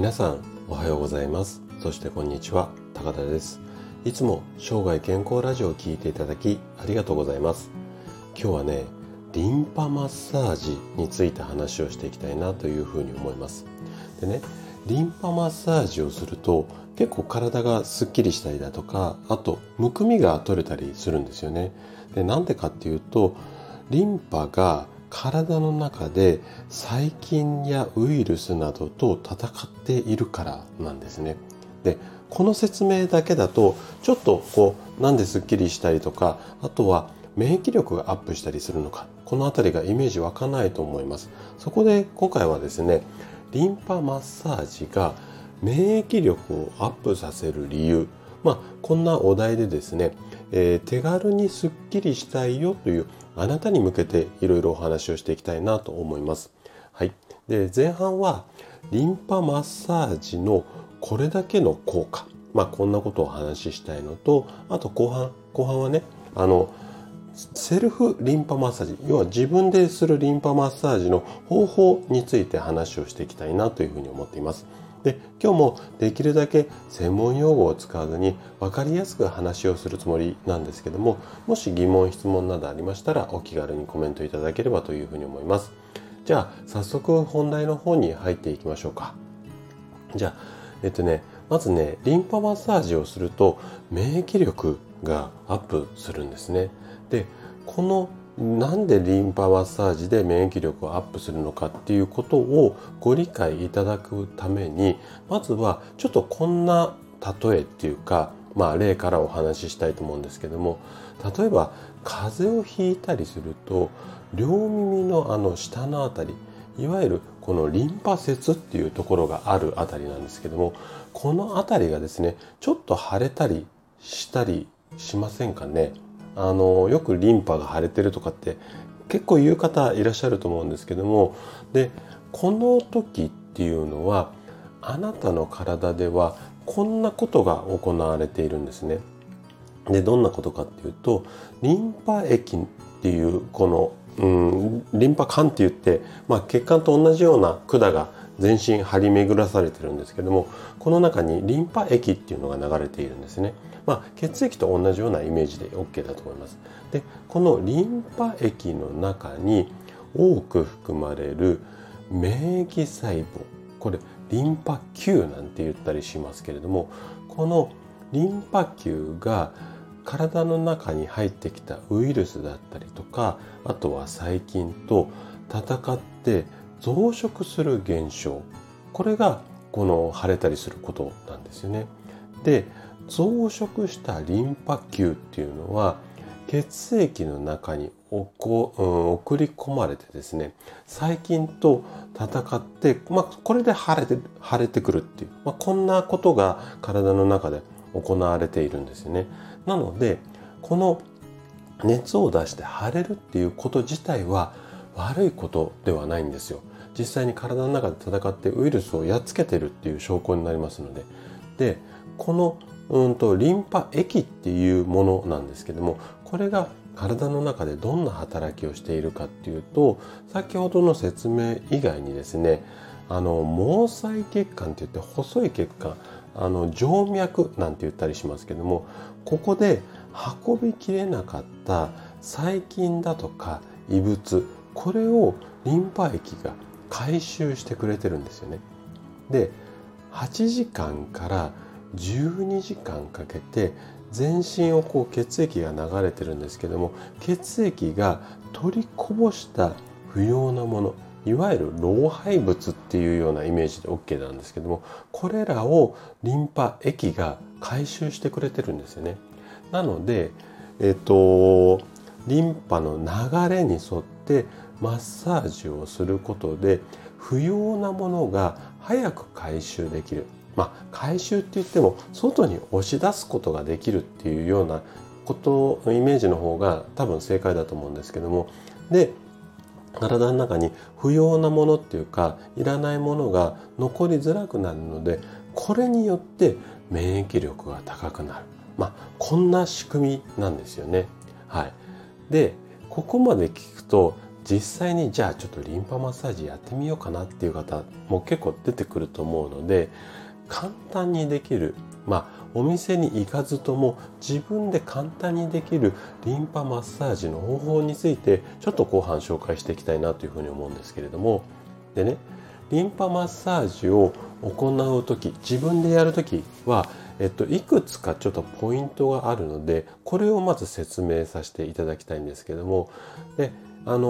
皆さんおはようございます。そしてこんにちは。高田です。いつも生涯健康ラジオを聴いていただきありがとうございます。今日はねリンパマッサージについて話をしていきたいなというふうに思います。でねリンパマッサージをすると結構体がすっきりしたりだとかあとむくみが取れたりするんですよね。でなんでかっていうとリンパが体の中で細菌やウイルスなどと戦っているからなんですね。でこの説明だけだとちょっとこうなんですっきりしたりとかあとは免疫力がアップしたりするのかこの辺りがイメージ湧かないと思います。そこで今回はですねリンパマッサージが免疫力をアップさせる理由まあこんなお題でですね、えー、手軽にすっきりしたいよというあなたに向けていろいろお話をしていきたいなと思います。はい、で前半はリンパマッサージのこれだけの効果、まあ、こんなことをお話ししたいのとあと後半後半はねあのセルフリンパマッサージ要は自分でするリンパマッサージの方法について話をしていきたいなというふうに思っています。で今日もできるだけ専門用語を使わずに分かりやすく話をするつもりなんですけどももし疑問質問などありましたらお気軽にコメントいただければというふうに思います。じゃあ早速本題の方に入っていきましょうか。じゃあえっとねまずねリンパマッサージをすると免疫力がアップするんですね。でこのなんでリンパマッサージで免疫力をアップするのかっていうことをご理解いただくためにまずはちょっとこんな例えっていうかまあ例からお話ししたいと思うんですけども例えば風邪をひいたりすると両耳のあの下の辺りいわゆるこのリンパ節っていうところがある辺りなんですけどもこの辺りがですねちょっと腫れたりしたりしませんかね？あのよくリンパが腫れてるとかって結構言う方いらっしゃると思うんですけどもでこの時っていうのはあなたの体ではこんなことが行われているんですね。でどんなことかっていうとリンパ液っていうこの、うん、リンパ管って言って、まあ、血管と同じような管が全身張り巡らされてるんですけどもこの中にリンパ液っていうのが流れているんですね。まあ、血液と同じようなイメージで OK だと思います。でこのリンパ液の中に多く含まれる免疫細胞これリンパ球なんて言ったりしますけれどもこのリンパ球が体の中に入ってきたウイルスだったりとかあとは細菌と戦って増殖する現象これがこの腫れたりすることなんですよね。で増殖したリンパ球っていうのは血液の中に送り込まれてですね細菌と戦って、まあ、これで腫れて腫れてくるっていう、まあ、こんなことが体の中で行われているんですよね。なのでこの熱を出して腫れるっていうこと自体は悪いことではないんですよ。実際に体の中で戦ってウイルスをやっつけてるっていう証拠になりますので。でこのうんとリンパ液っていうものなんですけどもこれが体の中でどんな働きをしているかっていうと先ほどの説明以外にですねあの毛細血管っていって細い血管あの静脈なんて言ったりしますけどもここで運びきれなかった細菌だとか異物これをリンパ液が回収してくれてるんですよね。で8時間から12時間かけて全身をこう血液が流れてるんですけども血液が取りこぼした不要なものいわゆる老廃物っていうようなイメージで OK なんですけどもこれらをリンパ液が回収してくれてるんですよね。なので、えっと、リンパの流れに沿ってマッサージをすることで不要なものが早く回収できる。まあ、回収って言っても外に押し出すことができるっていうようなことのイメージの方が多分正解だと思うんですけども。で体の中に不要なものっていうかいらないものが残りづらくなるのでこれによって免疫力が高くなる、まあ、こんな仕組みなんですよね。はい、でここまで聞くと実際にじゃあちょっとリンパマッサージやってみようかなっていう方も結構出てくると思うので簡単にできるまあお店に行かずとも自分で簡単にできるリンパマッサージの方法についてちょっと後半紹介していきたいなというふうに思うんですけれども。でねリンパマッサージを行う時自分でやる時は、えっと、いくつかちょっとポイントがあるのでこれをまず説明させていただきたいんですけども。であの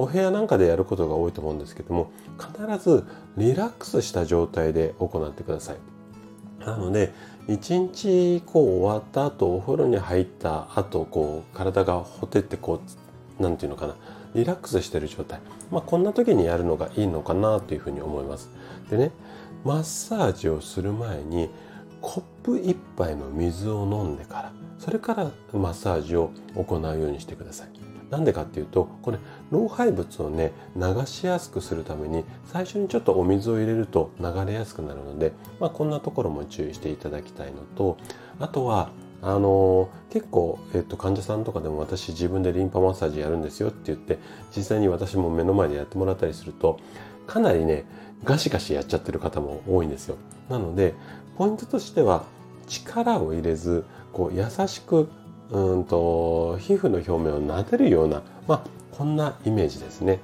お部屋なんかでやることが多いと思うんですけども必ずリラックスした状態で行ってください。なので一日こう終わった後お風呂に入った後こう体がほてってこう何て言うのかなリラックスしてる状態、まあ、こんな時にやるのがいいのかなというふうに思います。でねマッサージをする前にコップ1杯の水を飲んでからそれからマッサージを行うようにしてください。なんでかっていうとこれ老廃物をね流しやすくするために最初にちょっとお水を入れると流れやすくなるので、まあ、こんなところも注意していただきたいのとあとはあの結構、えっと、患者さんとかでも私自分でリンパマッサージやるんですよって言って実際に私も目の前でやってもらったりするとかなりねガシガシやっちゃってる方も多いんですよ。なのでポイントとしては力を入れずこう優しくうんと皮膚の表面を撫でるような、まあ、こんなイメージですね。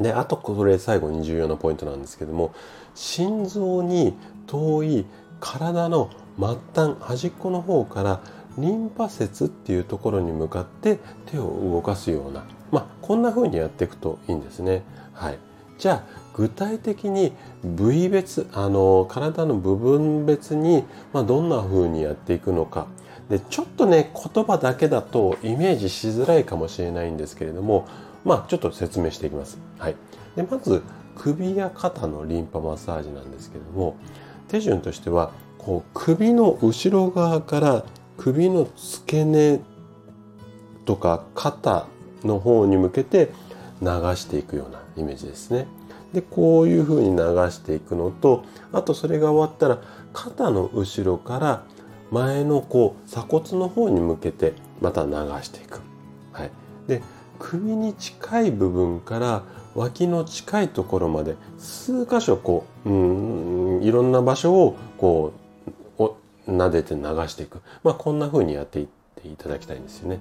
であとこれ最後に重要なポイントなんですけども心臓に遠い体の末端端っこの方からリンパ節っていうところに向かって手を動かすような、まあ、こんな風にやっていくといいんですね。はい、じゃあ具体的に部位別あの体の部分別に、まあ、どんな風にやっていくのかでちょっとね言葉だけだとイメージしづらいかもしれないんですけれどもまあちょっと説明していきます。はい、でまず首や肩のリンパマッサージなんですけれども手順としてはこう首の後ろ側から首の付け根とか肩の方に向けて流していくようなイメージですね。でこういうふうに流していくのとあとそれが終わったら肩の後ろから前のこう鎖骨の方に向けてまた流していく。はい、で首に近い部分から脇の近いところまで数箇所こううんいろんな場所をこう撫でて流していく。まあ、こんな風にやっていっていただきたいんですよね。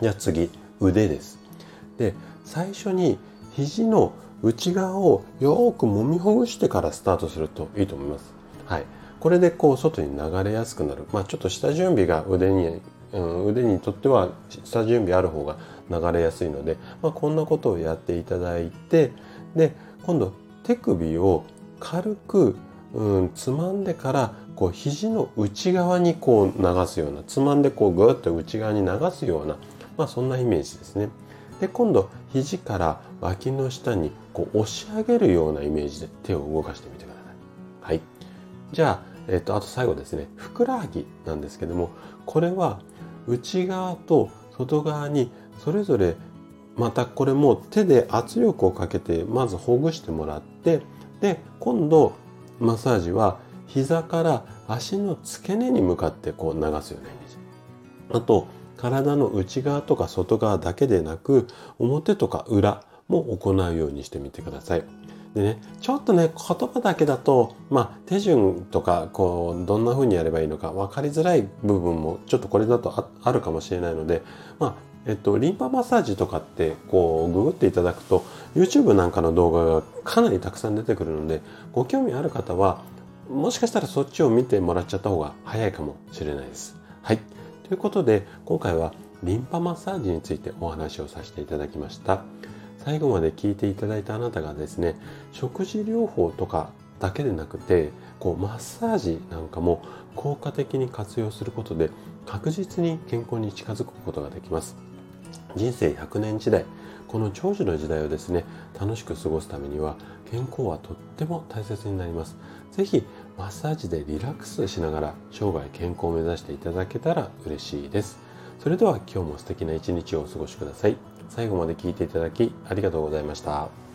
じゃあ次、腕です。で、最初に肘の内側をよく揉みほぐしてからスタートするといいと思います。はい。これでこう外に流れやすくなる。まあ、ちょっと下準備が腕に、うん、腕にとっては下準備ある方が流れやすいので、まあ、こんなことをやっていただいて、で、今度手首を軽く、うん、つまんでからこう肘の内側にこう流すようなつまんでこうグーッと内側に流すような、まあ、そんなイメージですね。で今度肘から脇の下にこう押し上げるようなイメージで手を動かしてみてください。はい。じゃあ、えっと、あと最後ですねふくらはぎなんですけどもこれは内側と外側にそれぞれまたこれも手で圧力をかけてまずほぐしてもらってで今度マッサージは膝から足の付け根に向かってこう流すようなイメージ。あと、体の内側とか外側だけでなく、表とか裏も行うようにしてみてください。でね、ちょっとね、言葉だけだと、まあ、手順とか、こう、どんな風にやればいいのか分かりづらい部分も、ちょっとこれだとあるかもしれないので、まあ、えっと、リンパマッサージとかって、こう、ググっていただくと、YouTube なんかの動画がかなりたくさん出てくるので、ご興味ある方は、もしかしたらそっちを見てもらっちゃった方が早いかもしれないです。はい。ということで、今回はリンパマッサージについてお話をさせていただきました。最後まで聞いていただいたあなたがですね、食事療法とかだけでなくて、こうマッサージなんかも効果的に活用することで確実に健康に近づくことができます。人生100年時代、この長寿の時代をですね、楽しく過ごすためには健康はとっても大切になります。ぜひマッサージでリラックスしながら生涯健康を目指していただけたら嬉しいです。それでは今日も素敵な一日をお過ごしください。最後まで聞いていただきありがとうございました。